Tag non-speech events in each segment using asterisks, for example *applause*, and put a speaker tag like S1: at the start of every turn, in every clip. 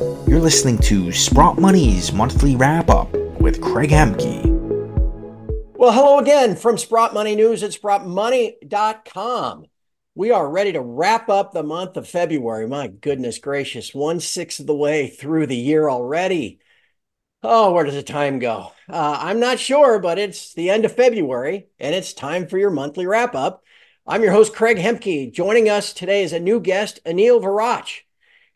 S1: You're listening to Sprott Money's monthly wrap up with Craig Hemke.
S2: Well, hello again from Sprott Money News at sprottmoney.com. We are ready to wrap up the month of February. My goodness gracious, one sixth of the way through the year already. Oh, where does the time go? Uh, I'm not sure, but it's the end of February and it's time for your monthly wrap up. I'm your host, Craig Hemke. Joining us today is a new guest, Aneel Waraich.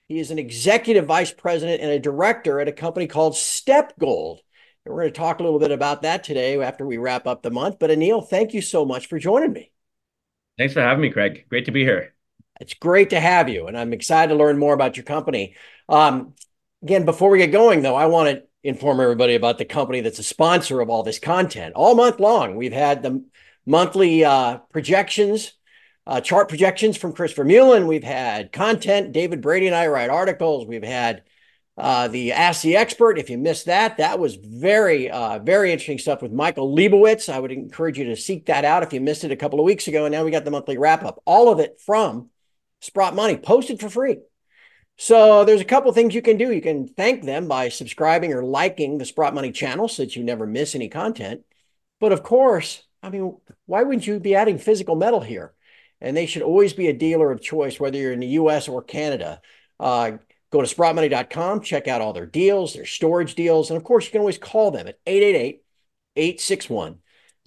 S2: He is an executive vice president and a director at a company called Steppe Gold. And we're going to talk a little bit about that today after we wrap up the month. But Aneel, thank you so much for joining me.
S3: Thanks for having me, Craig. Great to be here.
S2: It's great to have you, and I'm excited to learn more about your company. Um, again, before we get going, though, I want to inform everybody about the company that's a sponsor of all this content. All month long, we've had the monthly uh, projections, uh, chart projections from Christopher Mullen. We've had content. David Brady and I write articles. We've had uh, the Ask the Expert. If you missed that, that was very, uh, very interesting stuff with Michael Lebowitz. I would encourage you to seek that out if you missed it a couple of weeks ago. And now we got the monthly wrap up, all of it from Sprott Money, posted for free. So there's a couple things you can do. You can thank them by subscribing or liking the Sprott Money channel so that you never miss any content. But of course, I mean, why wouldn't you be adding physical metal here? And they should always be a dealer of choice, whether you're in the US or Canada. Uh, Go to sprottmoney.com, check out all their deals, their storage deals. And of course, you can always call them at 888 861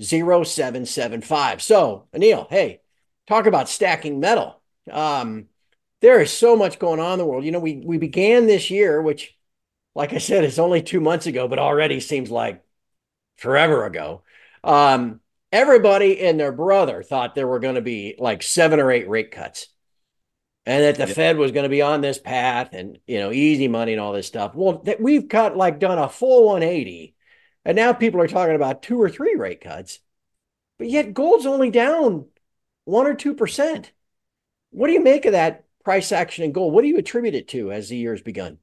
S2: 0775. So, Aneel, hey, talk about stacking metal. Um, there is so much going on in the world. You know, we we began this year, which, like I said, is only two months ago, but already seems like forever ago. Um, everybody and their brother thought there were going to be like seven or eight rate cuts and that the Fed was going to be on this path and you know easy money and all this stuff. Well, that we've cut like done a full 180, and now people are talking about two or three rate cuts, but yet gold's only down one or two percent. What do you make of that price action in gold? What do you attribute it to as the year's begun?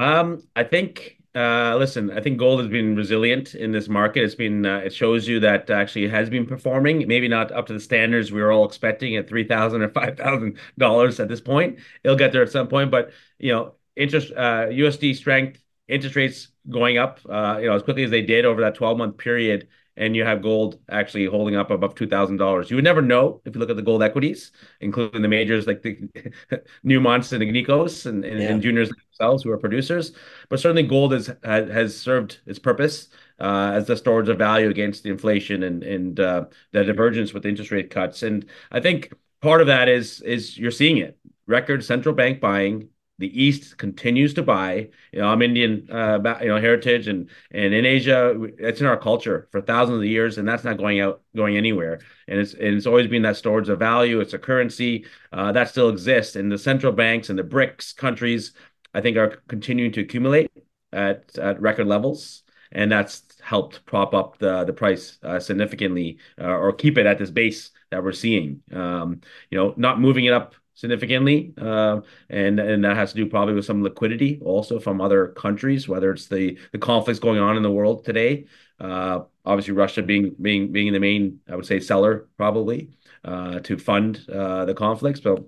S3: Um, I think uh, listen, I think gold has been resilient in this market. It's been uh, it shows you that actually it has been performing. Maybe not up to the standards we were all expecting at three thousand or five thousand dollars at this point. It'll get there at some point, but you know, interest uh, USD strength, interest rates going up, uh, you know, as quickly as they did over that twelve month period and you have gold actually holding up above $2,000. You would never know if you look at the gold equities, including the majors like the *laughs* Newmonts and Agnicos and, and, yeah. and, juniors themselves who are producers. But certainly gold has, has served its purpose uh, as the storage of value against the inflation and, and uh, the divergence with interest rate cuts. And I think part of that is, is you're seeing it. Record central bank buying the East continues to buy. You know, I'm Indian, uh, you know, heritage, and and in Asia, it's in our culture for thousands of years, and that's not going out, going anywhere. And it's and it's always been that storage of value. It's a currency uh, that still exists, and the central banks and the BRICS countries, I think, are continuing to accumulate at at record levels, and that's helped prop up the the price uh, significantly, uh, or keep it at this base that we're seeing. Um, you know, not moving it up significantly, uh, and and that has to do probably with some liquidity also from other countries, whether it's the the conflicts going on in the world today. Uh, obviously, Russia being being being the main, I would say, seller probably uh, to fund uh, the conflicts. But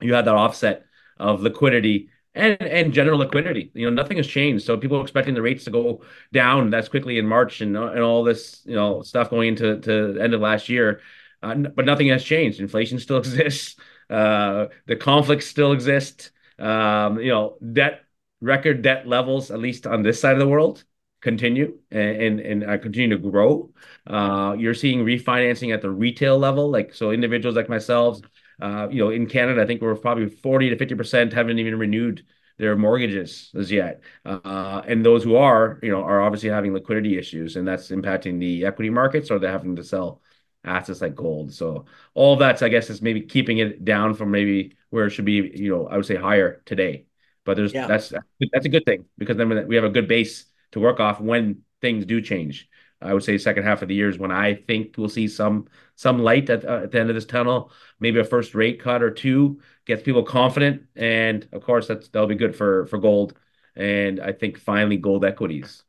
S3: you had that offset of liquidity and and general liquidity. You know, nothing has changed. So people are expecting the rates to go down that's quickly in March and and all this you know stuff going into to end of last year. Uh, but nothing has changed. Inflation still *laughs* exists. Uh, the conflicts still exist. Um, you know, debt record debt levels, at least on this side of the world, continue and and, and uh, continue to grow. Uh, you're seeing refinancing at the retail level, like so individuals like myself. Uh, you know, in Canada, I think we're probably 40 to 50 percent haven't even renewed their mortgages as yet. Uh, and those who are, you know, are obviously having liquidity issues, and that's impacting the equity markets, or they're having to sell assets like gold. So all that's, I guess, is maybe keeping it down from maybe where it should be, you know, I would say higher today. But there's yeah. that's that's a good thing because then we have a good base to work off when things do change. I would say second half of the year is when I think we'll see some some light at, uh, at the end of this tunnel. Maybe a first rate cut or two gets people confident, and of course that's that'll be good for for gold. And I think finally gold equities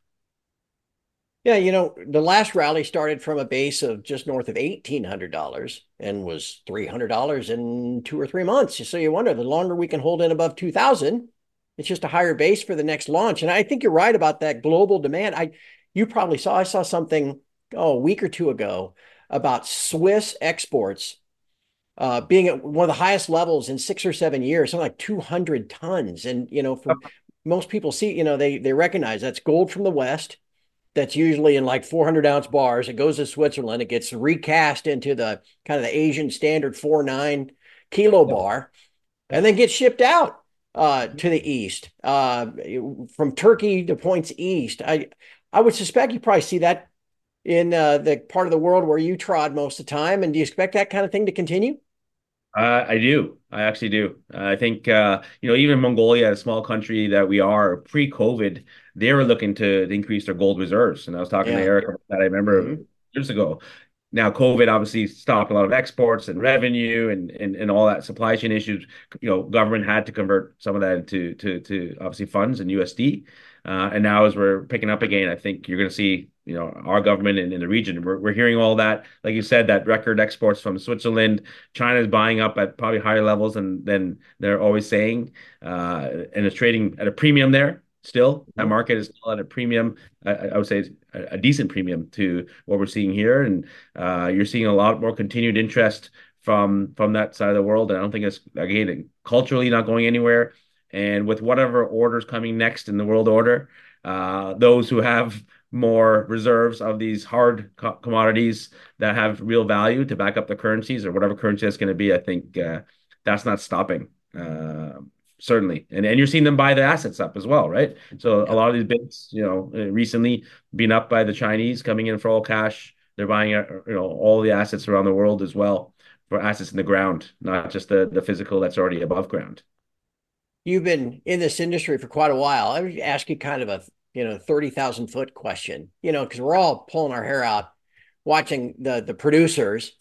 S2: yeah, you know, the last rally started from a base of just north of $1,800 and was $300 in two or three months. So you wonder the longer we can hold in above 2000, It's just a higher base for the next launch. And I think you're right about that global demand. I you probably saw I saw something oh a week or two ago about Swiss exports uh, being at one of the highest levels in six or seven years, something like 200 tons. And you know, for most people see, you know, they they recognize that's gold from the West. That's usually in like 400 ounce bars. It goes to Switzerland. It gets recast into the kind of the Asian standard four nine kilo bar, and then gets shipped out uh, to the east, uh, from Turkey to points east. I I would suspect you probably see that in uh, the part of the world where you trod most of the time. And do you expect that kind of thing to continue?
S3: Uh, I do. I actually do. Uh, I think uh, you know even Mongolia, a small country that we are pre-COVID, they were looking to, to increase their gold reserves. And I was talking yeah. to Eric about that. I remember mm-hmm. years ago. Now COVID obviously stopped a lot of exports and revenue and, and and all that supply chain issues. You know, government had to convert some of that into to to obviously funds and USD. Uh, and now as we're picking up again, I think you're going to see you know our government in, in the region. We're, we're hearing all that, like you said, that record exports from Switzerland. China is buying up at probably higher levels than than they're always saying, uh, and it's trading at a premium there. Still, that mm-hmm. market is still at a premium. I, I would say a, a, decent premium to what we're seeing here, and uh, you're seeing a lot more continued interest from from that side of the world. And I don't think it's again culturally not going anywhere. And with whatever orders coming next in the world order, uh, those who have more reserves of these hard co- commodities that have real value to back up the currencies or whatever currency that's going to be, I think uh, that's not stopping. Uh, certainly, and and you're seeing them buy the assets up as well, right? So a lot of these bids, you know, uh, recently been up by the Chinese coming in for all cash. They're buying, uh, you know, all the assets around the world as well for assets in the ground, not just the the physical that's already above ground
S2: you've been in this industry for quite a while. I would ask you kind of a you know thirty thousand foot question. You know, because we're all pulling our hair out watching the the producers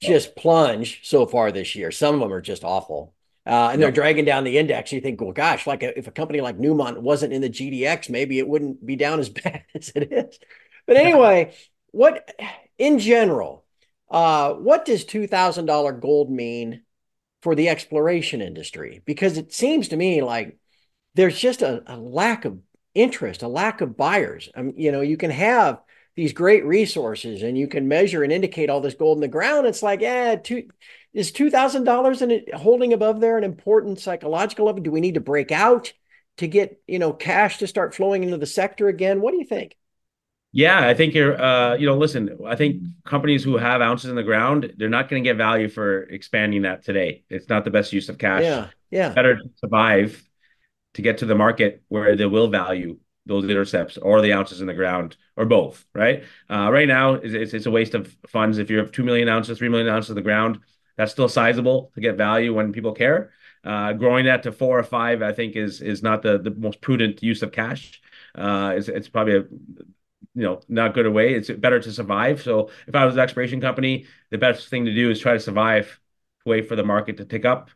S2: just plunge so far this year. Some of them are just awful. Uh, and they're dragging down the index. You think, well, gosh, like a, if a company like Newmont wasn't in the GDX, maybe it wouldn't be down as *laughs* bad as it is. But anyway, what in general, uh, what does two thousand dollar gold mean for the exploration industry because it seems to me like there's just a, a lack of interest, a lack of buyers. Mean, you know, you can have these great resources and you can measure and indicate all this gold in the ground. It's like, yeah, two, is two thousand dollars in holding above there an important psychological level? Do we need to break out to get you know cash to start flowing into the sector again? What do you think?
S3: Yeah, I think you're, uh, you know, listen, I think companies who have ounces in the ground, they're not going to get value for expanding that today. It's not the best use of cash.
S2: Yeah. Yeah.
S3: Better to survive to get to the market where they will value those intercepts or the ounces in the ground or both, right? Uh, right now, it's, it's a waste of funds. If you have 2 million ounces, 3 million ounces in the ground, that's still sizable to get value when people care. Uh, growing that to four or five, I think, is is not the, the most prudent use of cash. Uh, it's, it's probably a you know not good away. It's better to survive. So if I was an exploration company, the best thing to do is try to survive, wait for the market to tick up,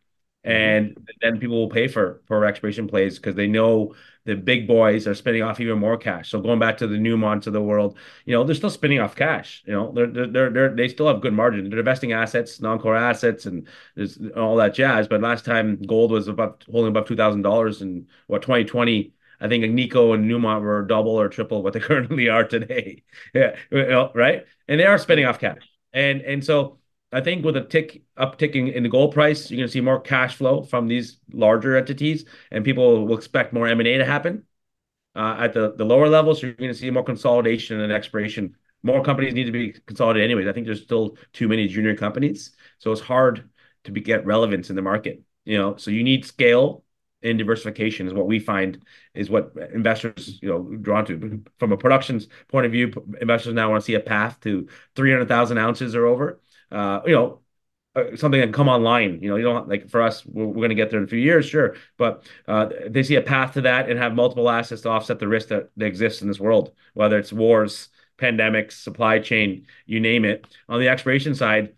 S3: mm-hmm. and then people will pay for for exploration plays because they know the big boys are spinning off even more cash. So going back to the Newmonts of the world, you know they're still spinning off cash. You know they're they're they're they still have good margin. They're investing assets, non-core assets, and there's all that jazz. But last time gold was about holding above two thousand dollars in what 2020 I think Nico and Newmont were double or triple what they *laughs* currently are today. yeah, right. And they are spending off cash, and and so I think with a tick upticking in the gold price, you're going to see more cash flow from these larger entities, and people will expect more M and A to happen. Uh, at the, the lower levels, So you're going to see more consolidation and expiration. More companies need to be consolidated, anyways. I think there's still too many junior companies, so it's hard to be, get relevance in the market. You know, so you need scale in diversification is what we find is what investors you know drawn to. From a productions point of view investors now want to see a path to 300000 ounces or over. Uh, you know uh, something that can come online you know you don't like for us we're, we're going to get there in a few years sure but uh, they see a path to that and have multiple assets to offset the risk that, that exists in this world whether it's wars pandemics supply chain you name it. On the exploration side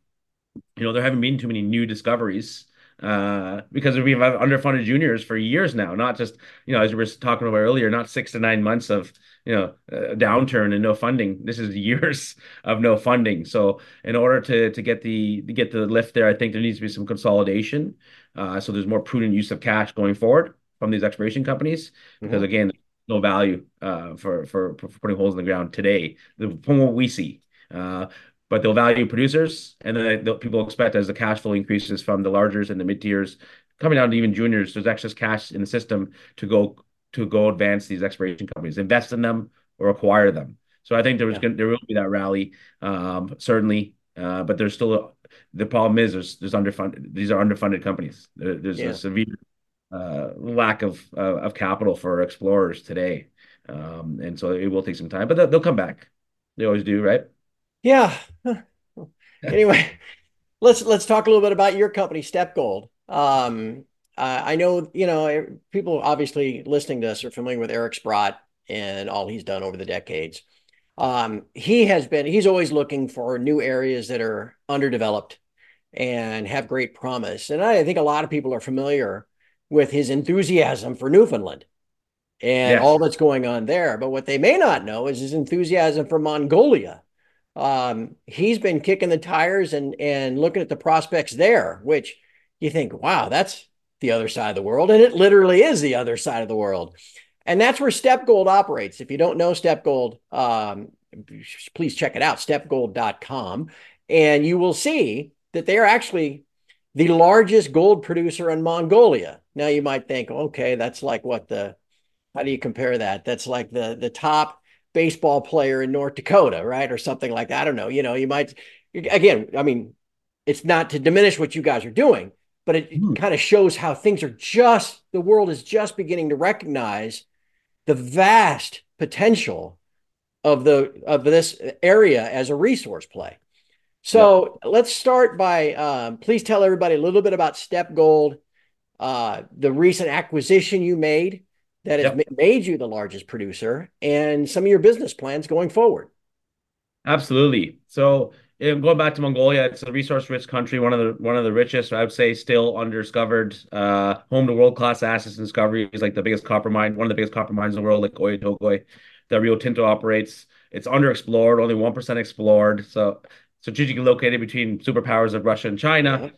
S3: you know there haven't been too many new discoveries uh, because we've had underfunded juniors for years now, not just, you know, as we were talking about earlier, not six to nine months of, you know, a downturn and no funding. This is *laughs* years of no funding. So in order to to get the to get the lift there, I think there needs to be some consolidation. Uh, so there's more prudent use of cash going forward from these exploration companies because
S2: Mhm.
S3: again, no value uh, for, for for putting holes in the ground today the- from what we see. Uh, but they'll value producers, and then they'll- people expect as the cash flow increases from the largers and the mid tiers, coming down to even juniors, there's excess cash in the system to go to go advance these exploration companies, invest in them or acquire them. So I think there was
S2: Yeah.
S3: gonna, there will be that rally, um, certainly, uh, but there's still a, the problem is there's there's underfunded. These are underfunded companies. There, there's
S2: Yeah.
S3: a severe uh, lack of uh, of capital for explorers today, um, and so it will take some time, but they'll, they'll come back. They always do, right?
S2: Yeah. *laughs* Anyway, let's let's talk a little bit about your company, Steppe Gold. Um, uh, I know, you know, people obviously listening to us are familiar with Eric Sprott and all he's done over the decades. Um, he has been, he's always looking for new areas that are underdeveloped and have great promise. And I think a lot of people are familiar with his enthusiasm for Newfoundland and
S3: Yes.
S2: all that's going on there. But what they may not know is his enthusiasm for Mongolia. Um, he's been kicking the tires and and looking at the prospects there, which you think, wow, that's the other side of the world, and it literally is the other side of the world. And that's where Steppe Gold operates. If you don't know Steppe Gold, um, please check it out, steppegold.com, and you will see that they are actually the largest gold producer in Mongolia. Now you might think, okay, that's like what the how do you compare that? That's like the the top baseball player in North Dakota, right? Or something like that. I don't know. You know, you might again, I mean, it's not to diminish what you guys are doing, but it,
S3: Hmm.
S2: kind of shows how things are just the world is just beginning to recognize the vast potential of the of this area as a resource play. So let's start by um, please tell everybody a little bit about Steppe Gold, uh, the recent acquisition you made that has
S3: Yep.
S2: made you the largest producer, and some of your business plans going forward.
S3: Absolutely. So going back to Mongolia, it's a resource-rich country, one of the one of the richest, I would say, still undiscovered, uh, home to world-class assets and discoveries, like the biggest copper mine, one of the biggest copper mines in the world, like Oyu Tolgoi, that Rio Tinto operates. It's underexplored, only 1% explored. So strategically located between superpowers of Russia and China.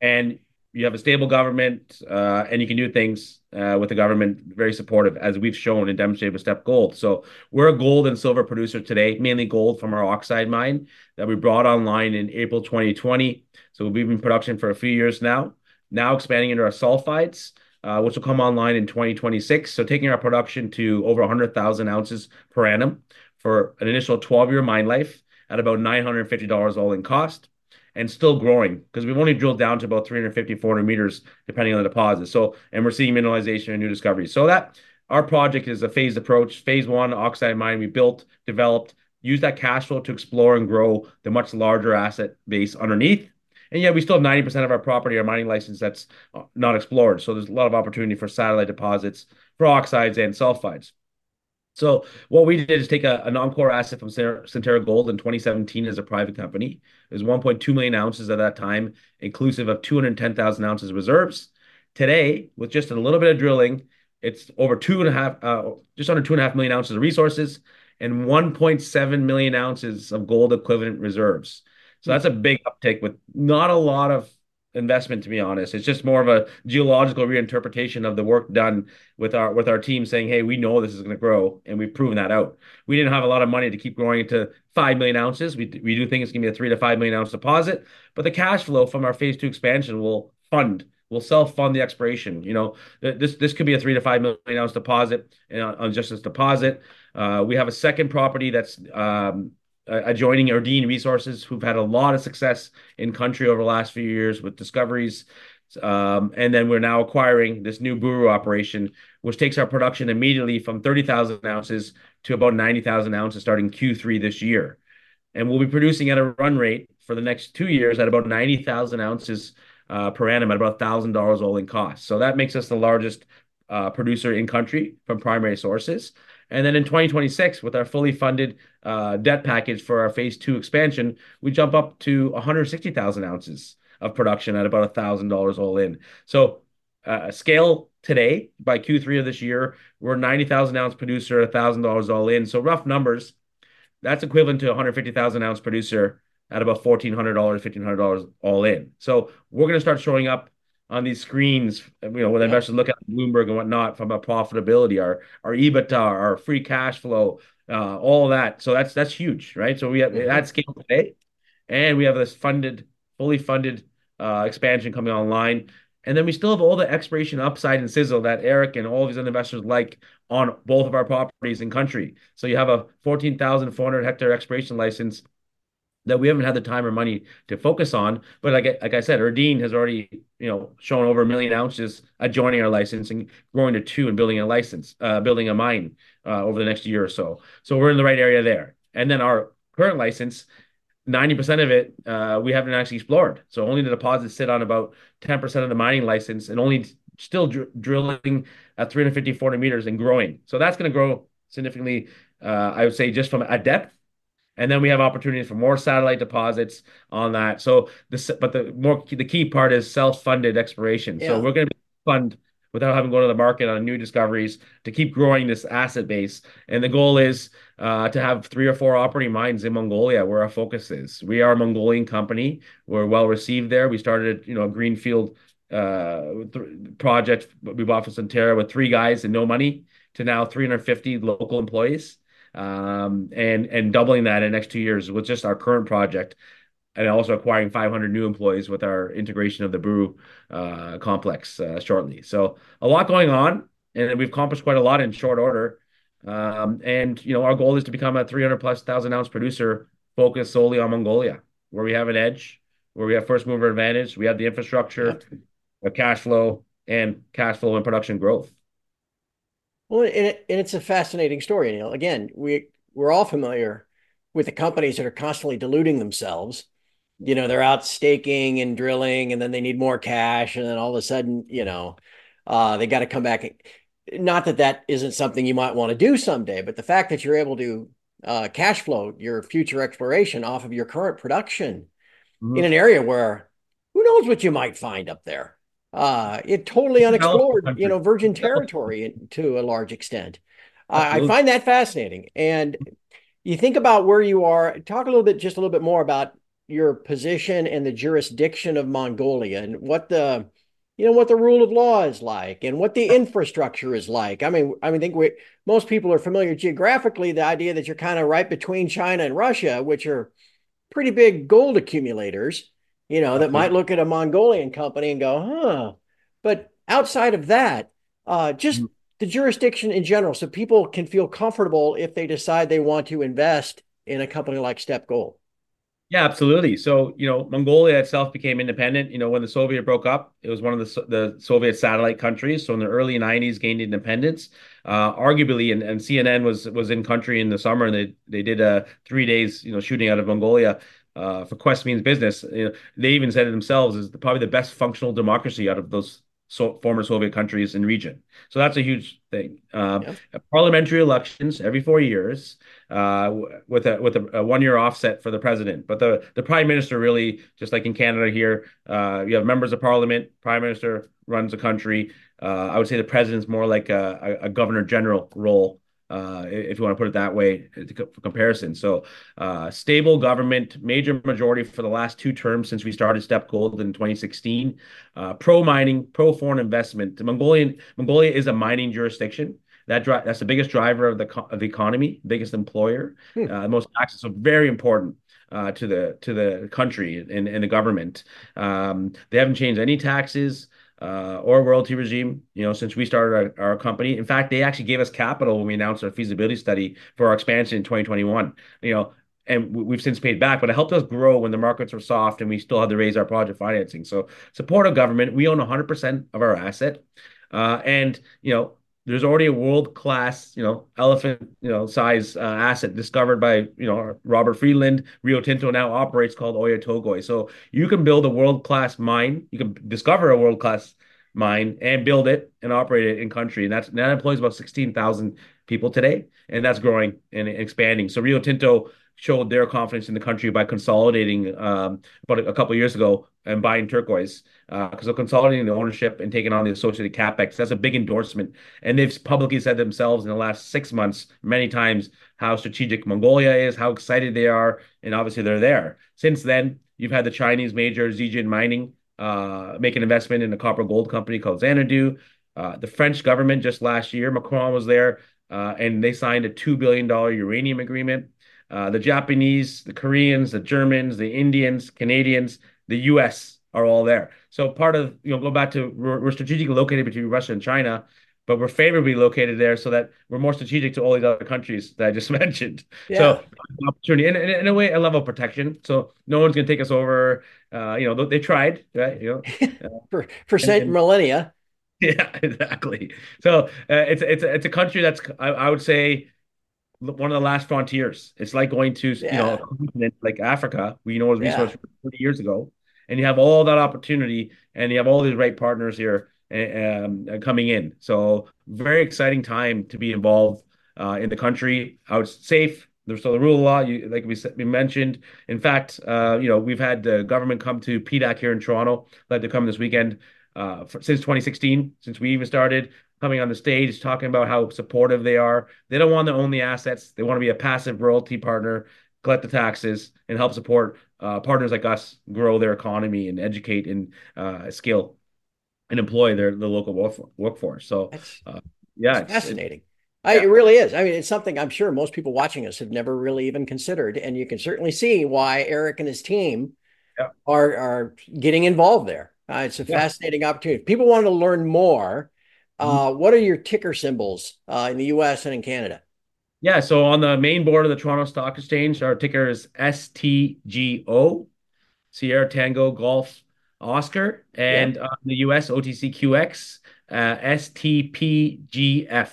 S3: and you have a stable government, uh, and you can do things uh, with the government very supportive, as we've shown and demonstrated with Steppe Gold. So we're a gold and silver producer today, mainly gold from our oxide mine that we brought online in April 2020. So we've been in production for a few years now. Now expanding into our sulfides, uh, which will come online in 2026. So taking our production to over 100,000 ounces per annum for an initial 12-year mine life at about $950 all in cost and still growing because we've only drilled down to about 350, 400 meters, depending on the deposit. So, and we're seeing mineralization and new discoveries. So that our project is a phased approach. Phase one, oxide mine, we built, developed, use that cash flow to explore and grow the much larger asset base underneath. And yet we still have 90% of our property, our mining license that's uh, not explored. So there's a lot of opportunity for satellite deposits for oxides and sulfides. So what we did is take a, non-core asset from Centerra Gold in 2017 as a private company. It was 1.2 million ounces at that time, inclusive of 210,000 ounces reserves. Today, with just a little bit of drilling, it's over two and a half, uh, just under two and a half million ounces of resources and 1.7 million ounces of gold equivalent reserves. So that's a big uptick with not a lot of investment, to be honest. It's just more of a geological reinterpretation of the work done with our with our team saying, hey, we know this is going to grow, and we've proven that out. We didn't have a lot of money to keep growing to five million ounces. We we do think it's going to be a three to five million ounce deposit, but the cash flow from our phase two expansion will fund will self fund the exploration. You know, this this could be a three to five million ounce deposit on, on just this deposit. Uh, we have a second property that's um, adjoining Erdene Resources, who've had a lot of success in country over the last few years with discoveries. Um, and then we're now acquiring this new Boroo operation, which takes our production immediately from 30,000 ounces to about 90,000 ounces starting Q3 this year. And we'll be producing at a run rate for the next two years at about 90,000 ounces uh, per annum at about $1,000 all in cost. So that makes us the largest uh, producer in country from primary sources. And then in 2026, with our fully funded uh, debt package for our phase two expansion, we jump up to 160,000 ounces of production at about $1,000 all in. So uh, scale today by Q3 of this year, we're 90,000 ounce producer, $1,000 all in. So rough numbers, that's equivalent to 150,000 ounce producer at about $1,400, $1,500 all in. So we're going to start showing up on these screens, you know, when investors look at Bloomberg and whatnot from a profitability, our our EBITDA, our free cash flow, uh, all that. So that's that's huge, right? So we have mm-hmm. at scale today, and we have this funded, fully funded uh, expansion coming online. And then we still have all the expiration upside and sizzle that Eric and all these other investors like on both of our properties in country. So you have a 14,400 hectare expiration license that we haven't had the time or money to focus on. But like like I said, Erdene has already you know shown over a million ounces adjoining our license and growing to two and building a license, uh, building a mine uh, over the next year or so. So we're in the right area there. And then our current license. 90% of it uh, we haven't actually explored. So only the deposits sit on about 10% of the mining license and only still dr- drilling at 350, 400 meters and growing. So that's going to grow significantly, uh, I would say, just from a depth and then we have opportunities for more satellite deposits on that. So this, but the more the key part is self-funded exploration. Yeah. So we're going to fund without having to go to the market on new discoveries to keep growing this asset base. And the goal is uh, to have three or four operating mines in Mongolia, where our focus is. We are a Mongolian company. We're well received there. We started, you know, a greenfield uh, th- project we bought from Centerra with three guys and no money to now 350 local employees um, and and doubling that in the next two years with just our current project, and also acquiring 500 new employees with our integration of the Boroo uh, complex uh, shortly. So a lot going on, and we've accomplished quite a lot in short order. Um, and you know, our goal is to become a 300 plus thousand ounce producer focused solely on Mongolia, where we have an edge, where we have first mover advantage, we have the infrastructure, a cash flow, and cash flow and production growth.
S2: Well, and, it, and it's a fascinating story. Know, again, we we're all familiar with the companies that are constantly diluting themselves. You know, they're out staking and drilling, and then they need more cash, and then all of a sudden, you know, uh, they got to come back. Not that that isn't something you might want to do someday, but the fact that you're able to uh, cash flow your future exploration off of your current production mm-hmm. in an area where who knows what you might find up there uh, it totally unexplored, you know, virgin territory to a large extent. Uh, I find that fascinating. And you think about where you are. Talk a little bit, just a little bit more about your position and the jurisdiction of Mongolia and what the, you know, what the rule of law is like and what the infrastructure is like. I mean, I mean, I think we most people are familiar geographically. The idea that you're kind of right between China and Russia, which are pretty big gold accumulators you know, that might look at a Mongolian company and go, huh. But outside of that, uh, just mm. the jurisdiction in general, so people can feel comfortable if they decide they want to invest in a company like Steppe Gold.
S3: Yeah, absolutely. So, you know, Mongolia itself became independent. You know, when the Soviet broke up, it was one of the the Soviet satellite countries. So, in the early '90s, gained independence. Uh, arguably, and, and CNN was was in country in the summer, and they they did a three days, you know, shooting out of Mongolia uh, for Quest means business. You know, they even said it themselves is the, probably the best functional democracy out of those so, former Soviet countries in region. So that's a huge thing. Um, yeah. Parliamentary elections every four years, uh, with a with a, a, one year offset for the president. But the the prime minister really, just like in Canada here, uh, you have members of parliament. Prime minister runs the country. Uh, I would say the president's more like a, a governor general role uh, if you want to put it that way for comparison. So, uh, stable government, major majority for the last two terms since we started Steppe Gold in 2016. Uh, pro mining, pro foreign investment. Mongolian Mongolia is a mining jurisdiction. That dri- that's the biggest driver of the co- of the economy, biggest employer, hmm. Uh, most taxes. So very important. Uh, to the to the country and, and the government, um, they haven't changed any taxes uh, or royalty regime, you know, since we started our, our, company. In fact, they actually gave us capital when we announced our feasibility study for our expansion in 2021. You know, and we've since paid back, but it helped us grow when the markets were soft and we still had to raise our project financing. So support of government. We own 100% of our asset. Uh, and, you know, there's already a world class, you know, elephant, you know, size uh, asset discovered by, you know, Robert Friedland. Rio Tinto now operates called Oyu. So you can build a world class mine. You can discover a world class mine and build it and operate it in country. And that's that employs about 16,000 people today. And that's growing and expanding. So Rio Tinto showed their confidence in the country by consolidating um, about a, couple years ago and buying turquoise because uh, they're consolidating the ownership and taking on the associated capex. That's a big endorsement, and they've publicly said themselves in the last six months many times how strategic Mongolia is, how excited they are, and obviously they're there. Since then, you've had the Chinese major Zijin Mining uh, make an investment in a copper gold company called Xanadu. Uh, the French government just last year, Macron was there, uh, and they signed a $2 billion uranium agreement. Uh, the Japanese, the Koreans, the Germans, the Indians, Canadians, the US are all there. So part of, you know, go back to we're, we're strategically located between Russia and China, but we're favorably located there so that we're more strategic to all these other countries that I just *laughs* mentioned. Yeah. So opportunity in, in, in, a way, a level of protection. So no one's going to take us over. Uh, you know, they tried, right? You know, *laughs*
S2: uh, for for cent millennia. *laughs*
S3: Yeah, exactly. So uh, it's it's it's a country that's I, I, would say one of the last frontiers. It's like going to yeah. you know continent like Africa, We you know was resource yeah. 30 years ago, and you have all that opportunity, and you have all these right partners here um, coming in. So very exciting time to be involved uh, in the country. It's safe. There's still the rule of law, you, like we, we mentioned. In fact, uh, you know we've had the government come to PDAC here in Toronto, led to come this weekend uh, for, since 2016, since we even started coming on the stage talking about how supportive they are. They don't want to own the assets. They want to be a passive royalty partner, collect the taxes, and help support uh, partners like us grow their economy and educate and uh, skill and employ their the local workforce. So, uh, yeah,
S2: it's, fascinating. It's, I, yeah. It really is. I mean, it's something I'm sure most people watching us have never really even considered, and you can certainly see why Eric and his team yeah. are are getting involved there. Uh, it's a yeah. fascinating opportunity. If people want to learn more. Mm-hmm. Uh, mm-hmm. What are your ticker symbols uh, in the U.S. and in Canada?
S3: Yeah, so on the main board of the Toronto Stock Exchange, our ticker is STGO, Sierra Tango Golf Oscar, and yeah. the US OTCQX uh, STPGF.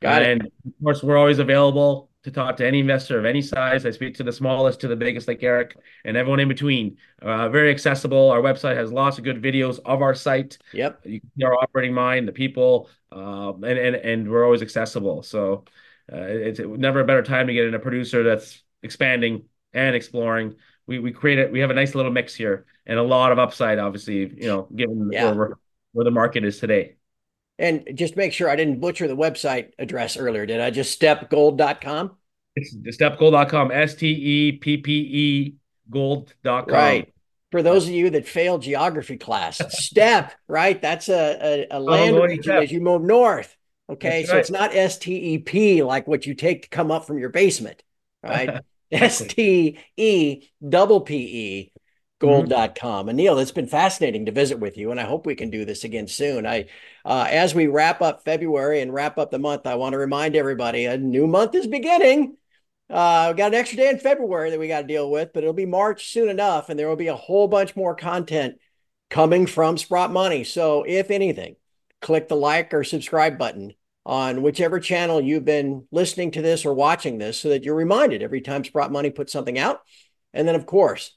S2: Got
S3: and
S2: it.
S3: of course, we're always available to talk to any investor of any size. I speak to the smallest to the biggest, like Eric, and everyone in between. Uh, very accessible. Our website has lots of good videos of our site.
S2: Yep.
S3: You can see our operating mind, the people, uh, and, and and we're always accessible. So uh, it's never a better time to get in a producer that's expanding and exploring. We we create it. We have a nice little mix here and a lot of upside, obviously, you know, given yeah. where, where the market is today.
S2: And just make sure I didn't butcher the website address earlier, did I? Just steppegold.com?
S3: It's steppegold.com, S T E P P E gold.com.
S2: Right. For those of you that failed geography class, *laughs* steppe, right? That's a, a, a land region as you move north. Okay. So it's not S T E P like what you take to come up from your basement, *laughs* right? S T E double P E gold.com. And Neil, it's been fascinating to visit with you, and I hope we can do this again soon. I, uh, as we wrap up February and wrap up the month, I want to remind everybody a new month is beginning. Uh, we got an extra day in February that we got to deal with, but it'll be March soon enough, and there will be a whole bunch more content coming from Sprott Money. So, if anything, click the like or subscribe button on whichever channel you've been listening to this or watching this so that you're reminded every time Sprott Money puts something out. And then, of course,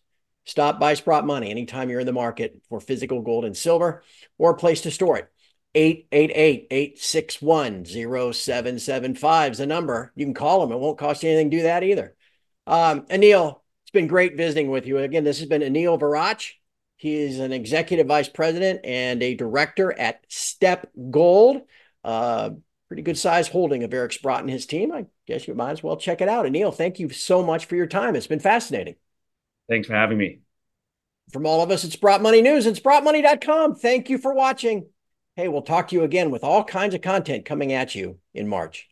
S2: Stop by Sprott Money anytime you're in the market for physical gold and silver or a place to store it. 888-861-0775 is the number. You can call them. It won't cost you anything to do that either. Um, Aneel, it's been great visiting with you. Again, this has been Aneel Waraich. He is an executive vice president and a director at Steppe Gold. Uh, pretty good size holding of Eric Sprott and his team. I guess you might as well check it out. And Neil, thank you so much for your time. It's been fascinating.
S3: Thanks for having me.
S2: From all of us at Sprott Money News and SprottMoney.com, thank you for watching. Hey, we'll talk to you again with all kinds of content coming at you in March.